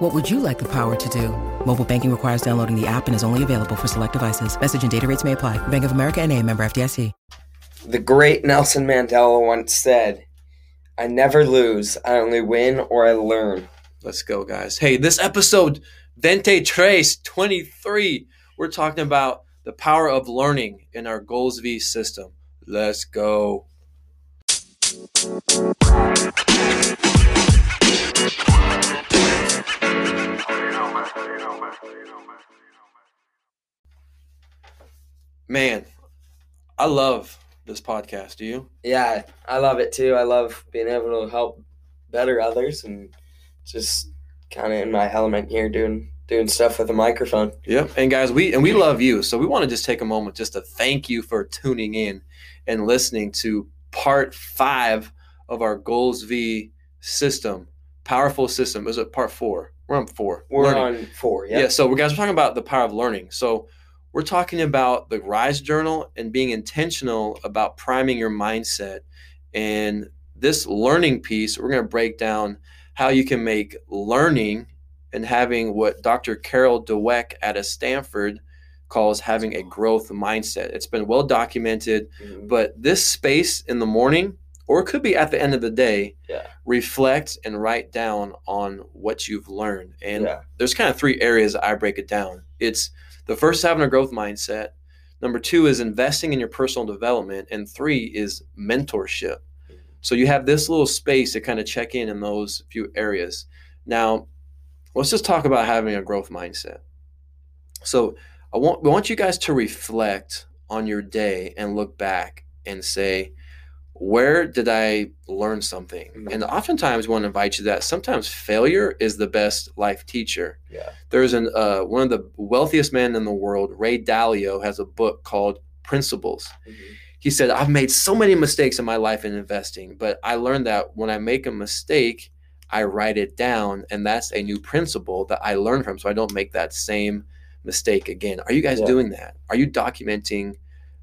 What would you like the power to do? Mobile banking requires downloading the app and is only available for select devices. Message and data rates may apply. Bank of America and a member FDIC. The great Nelson Mandela once said, I never lose, I only win or I learn. Let's go, guys. Hey, this episode, Vente Trace 23, we're talking about the power of learning in our Goals V system. Let's go. Man, I love this podcast. Do you? Yeah, I love it too. I love being able to help better others and just kind of in my element here doing doing stuff with a microphone. Yep. And guys, we and we love you. So we want to just take a moment just to thank you for tuning in and listening to part 5 of our Goals V system. Powerful system. Is it part 4? We're on 4. We're Learning. on four. Yeah. Yeah, so we guys are talking about the power of learning. So we're talking about the Rise Journal and being intentional about priming your mindset. And this learning piece, we're going to break down how you can make learning and having what Dr. Carol Dweck at a Stanford calls having a growth mindset. It's been well documented, Mhm. but this space in the morning, or it could be at the end of the day, Yeah. reflect and write down on what you've learned. And Yeah. there's kind of three areas I break it down. It's the first having a growth mindset. Number two is investing in your personal development, and three is mentorship. So you have this little space to kind of check in in those few areas. Now, let's just talk about having a growth mindset. So I want, I want you guys to reflect on your day and look back and say, where did I learn something? Mhm. And oftentimes, want to invite you to that sometimes failure is the best life teacher. Yeah. There's an uh, one of the wealthiest men in the world, Ray Dalio, has a book called Principles. Mhm. He said, I've made so many mistakes in my life in investing, but I learned that when I make a mistake, I write it down, and that's a new principle that I learn from so I don't make that same mistake again. Are you guys Yeah. doing that? Are you documenting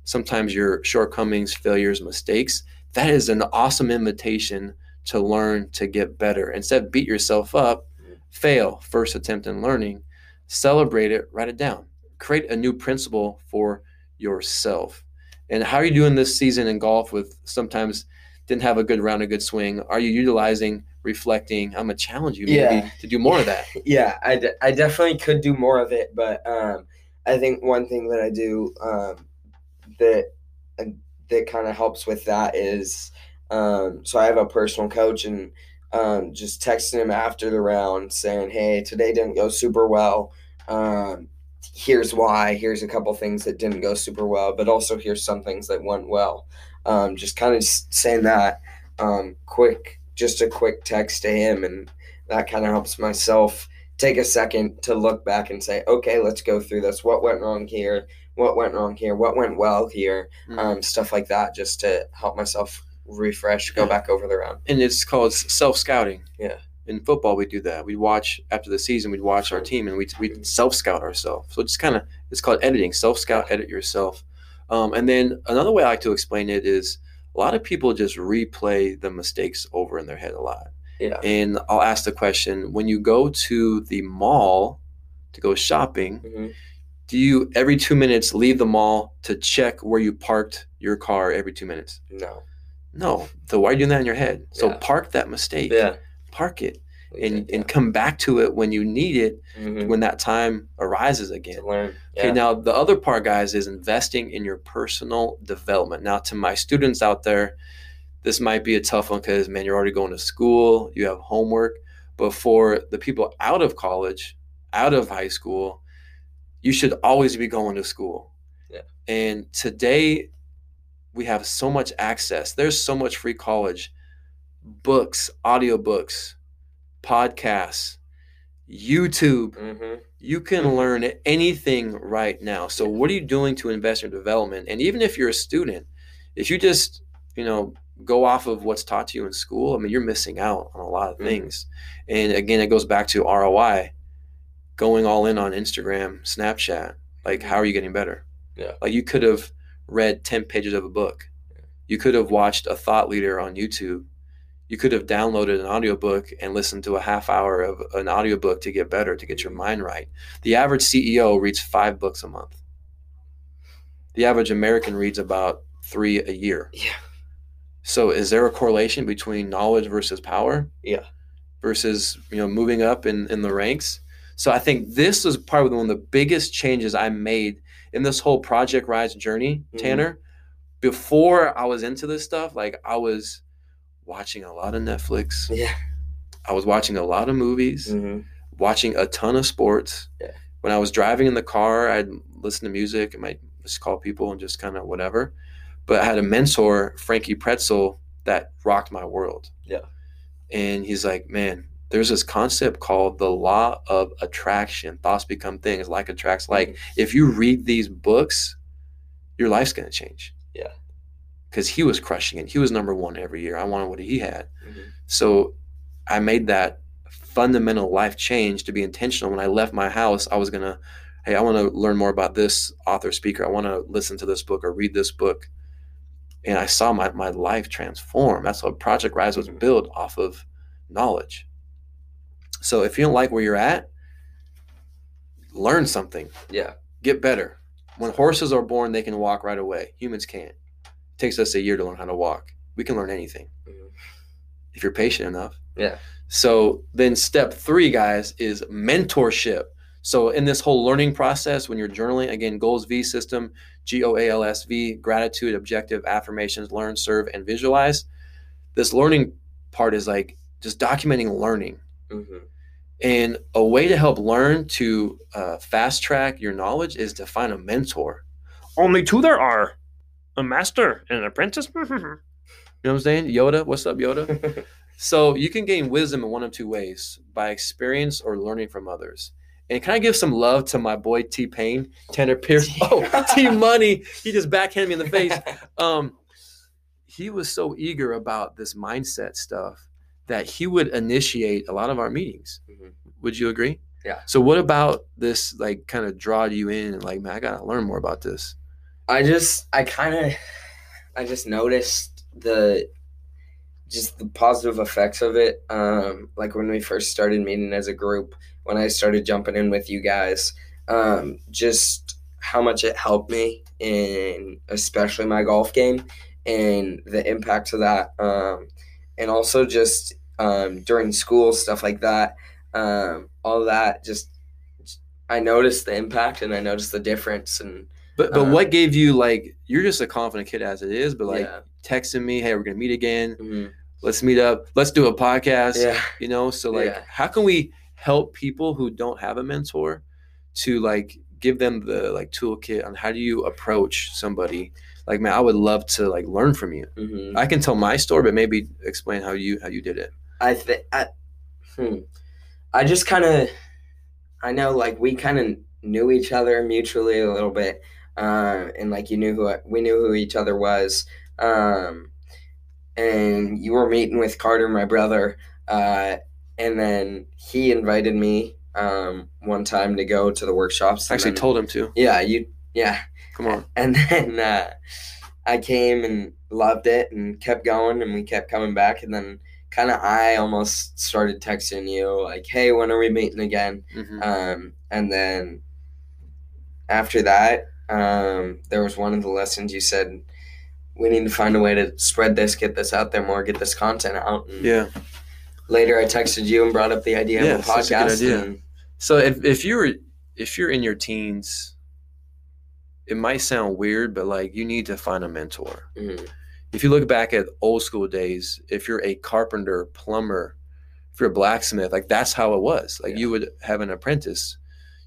sometimes your shortcomings, failures, mistakes? That is an awesome invitation to learn to get better. Instead of beat yourself up, fail, first attempt in learning, celebrate it, write it down. Create a new principle for yourself. And how are you doing this season in golf with sometimes didn't have a good round, a good swing? Are you utilizing, reflecting? I'm gonna challenge you maybe Yeah. to do more of that. Yeah, I, I definitely could do more of it, but um, I think one thing that I do um, that uh, that kind of helps with that is um, so I have a personal coach and um, just texting him after the round saying, "Hey, today didn't go super well. Um, here's why. Here's a couple things that didn't go super well, but also here's some things that went well." Um, just kind of saying that um, quick, just a quick text to him, and that kind of helps myself take a second to look back and say, okay, let's go through this. What went wrong here? What went wrong here? What went well here? Mm. Um, stuff like that, just to help myself refresh, go Yeah. back over the round. and it's called self scouting. Yeah. In football, we do that. We watch after the season. We'd watch our team and we we self scout ourselves. So just kind of it's called editing. Self scout, edit yourself. Um, and then another way I like to explain it is a lot of people just replay the mistakes over in their head a lot. Yeah. And I'll ask the question: When you go to the mall to go shopping, Mhm. Do you every two minutes leave the mall to check where you parked your car every two minutes? No. No. So why are you doing that in your head? So Yeah. park that mistake Yeah. park it and, did, and come back to it when you need it yeah. Mhm. when that time arises again. to learn. Okay, now the other part, guys, is investing in your personal development. Now, to my students out there, this might be a tough one because, man, you're already going to school, you have homework. But for the people out of college, out of high school, you should always be going to school. Yeah. And today, we have so much access. There's so much free college, books, audiobooks, podcasts, YouTube. Mhm. You can Mhm. learn anything right now. So, what are you doing to invest in development? And even if you're a student, if you just you know go off of what's taught to you in school, I mean, you're missing out on a lot of Mhm. things. And again, it goes back to ROI, going all in on Instagram, Snapchat. Like, how are you getting better? Yeah. Like, you could have read 10 pages of a book. You could have watched a thought leader on YouTube. You could have downloaded an audiobook and listened to a half hour of an audiobook to get better, to get your mind right. The average CEO reads five books a month. The average American reads about three a year. Yeah. So is there a correlation between knowledge versus power? Yeah. Versus, you know, moving up in, in the ranks. So I think this was probably one of the biggest changes I made in this whole Project Rise journey, Mhm. Tanner. Before I was into this stuff, like I was watching a lot of Netflix. Yeah. I was watching a lot of movies, hmm watching a ton of sports. Yeah. When I was driving in the car, I'd listen to music. I might just call people and just kind of whatever. But I had a mentor, Frankie Pretzel, that rocked my world. Yeah. And he's like, man, there's this concept called the law of attraction. Thoughts become things, like attracts like. If you read these books, your life's going to change. Yeah. Because he was crushing it. He was number one every year. I wanted what he had. Mhm. So I made that fundamental life change to be intentional. When I left my house, I was going to, hey, I want to learn more about this author speaker. I want to listen to this book or read this book. And I saw my, my life transform. That's what Project Rise was Mhm. built off of knowledge. So if you don't like where you're at, learn something, Yeah. get better. When horses are born, they can walk right away. Humans can't. It takes us a year to learn how to walk. We can learn anything Mhm. if you're patient enough. Yeah. So then step three, guys, is mentorship. So in this whole learning process, when you're journaling, again, goals V system, G O A L S V, gratitude, objective, affirmations, learn, serve, and visualize. This learning part is like just documenting learning. Hmm And a way to help learn to uh, fast track your knowledge is to find a mentor. Only two there are a master and an apprentice. You know what I'm saying? Yoda, what's up, Yoda? So you can gain wisdom in one of two ways by experience or learning from others. And can I give some love to my boy T Pain, Tanner Pierce? Oh, T Money. He just backhanded me in the face. Um, he was so eager about this mindset stuff that he would initiate a lot of our meetings. Mhm. Would you agree? Yeah. So what about this like kind of draw you in and like, man, I gotta learn more about this. I just I kind of I just noticed the just the positive effects of it. Um, like when we first started meeting as a group, when I started jumping in with you guys, um, just how much it helped me in especially my golf game and the impact of that. Um, and also just um, during school stuff like that. Um, all that just I noticed the impact and I noticed the difference and But but Uh, what gave you like you're just a confident kid as it is, but like yeah. texting me, hey, we're gonna meet again. Mhm. Let's meet up. Let's do a podcast. Yeah. You know, so like Yeah. how can we help people who don't have a mentor to like give them the like toolkit on how do you approach somebody? Like man, I would love to like learn from you. hmm I can tell my story, but maybe explain how you how you did it. I think I, hmm. I just kind of, I know like we kind of knew each other mutually a little bit, um, and like you knew who I- we knew who each other was, um, and you were meeting with Carter, my brother, uh, and then he invited me um, one time to go to the workshops. I actually then- told him to. yeah, you, yeah, Come on. and then uh, I came and loved it and kept going and we kept coming back and then kind of I almost started texting you like, "Hey, when are we meeting again?" Mhm. Um, and then after that, um, there was one of the lessons you said we need to find a way to spread this, get this out there more, get this content out. And Yeah. Later, I texted you and brought up the idea Yeah, of a such a good podcast. idea. and- So if, if you're if you're in your teens, it might sound weird, but like you need to find a mentor. Mhm. If you look back at old school days, if you're a carpenter, plumber, if you're a blacksmith, like that's how it was. Like Yeah. you would have an apprentice.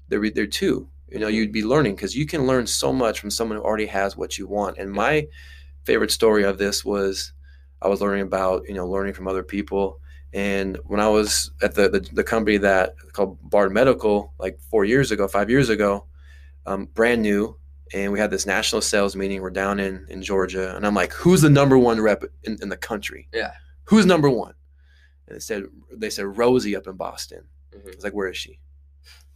There there too. You know, Mhm. you'd be learning because you can learn so much from someone who already has what you want. And my favorite story of this was I was learning about, you know, learning from other people. And when I was at the, the, the company that called Bard Medical, like four years ago, five years ago, um, brand new, and we had this national sales meeting. We're down in in Georgia, and I'm like, "Who's the number one rep in, in the country? Yeah. who's number one?" And they said they said Rosie up in Boston. Mhm. I was like, "Where is she?"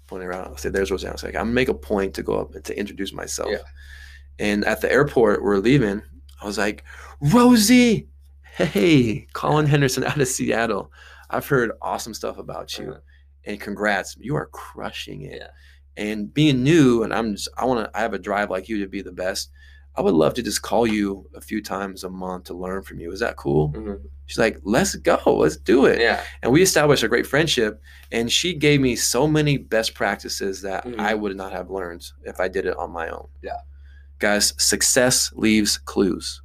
Pointing around, I said, "There's Rosie." I was like, "I'm gonna make a point to go up and to introduce myself." Yeah. And at the airport, we're leaving. I was like, "Rosie, hey, Colin Henderson out of Seattle. I've heard awesome stuff about you, Uh-huh. and congrats, you are crushing it." Yeah. and being new and i'm just i want to i have a drive like you to be the best i would love to just call you a few times a month to learn from you is that cool Mhm. she's like let's go let's do it Yeah. and we established a great friendship and she gave me so many best practices that Mhm. i would not have learned if i did it on my own Yeah. guys success leaves clues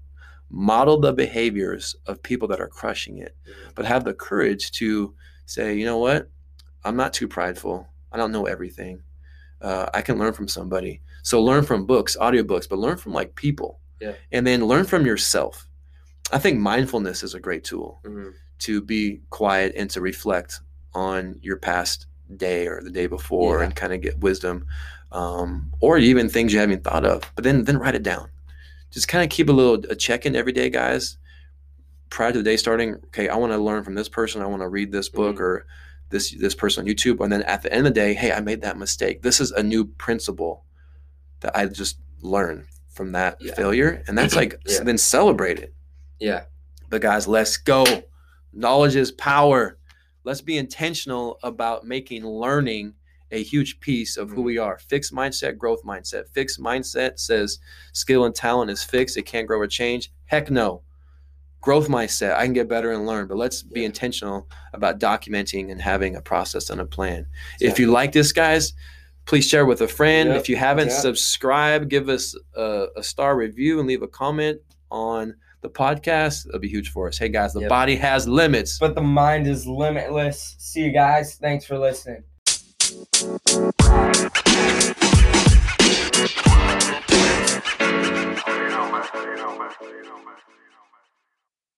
model the behaviors of people that are crushing it but have the courage to say you know what i'm not too prideful i don't know everything uh, I can learn from somebody. So learn from books, audiobooks, but learn from like people. Yeah. And then learn from yourself. I think mindfulness is a great tool Mhm. to be quiet and to reflect on your past day or the day before Yeah. and kind of get wisdom um, or even things you haven't thought of. But then then write it down. Just kind of keep a little a check-in every day, guys. Prior to the day starting, okay, I want to learn from this person. I want to read this book Mhm. or this this person on YouTube, and then at the end of the day, hey, I made that mistake. This is a new principle that I just learned from that Yeah. failure, and that's like Yeah. then celebrate it. Yeah. But guys, let's go. Knowledge is power. Let's be intentional about making learning a huge piece of who Mhm. we are. Fixed mindset, growth mindset. Fixed mindset says skill and talent is fixed. It can't grow or change. Heck no. Growth mindset, I can get better and learn, but let's be Yeah. intentional about documenting and having a process and a plan. If you like this, guys, please share with a friend. Yep. If you haven't Yeah. subscribed, give us a, a star review and leave a comment on the podcast. That'll be huge for us. Hey guys, the Yep. body has limits. But the mind is limitless. See you guys. Thanks for listening. Música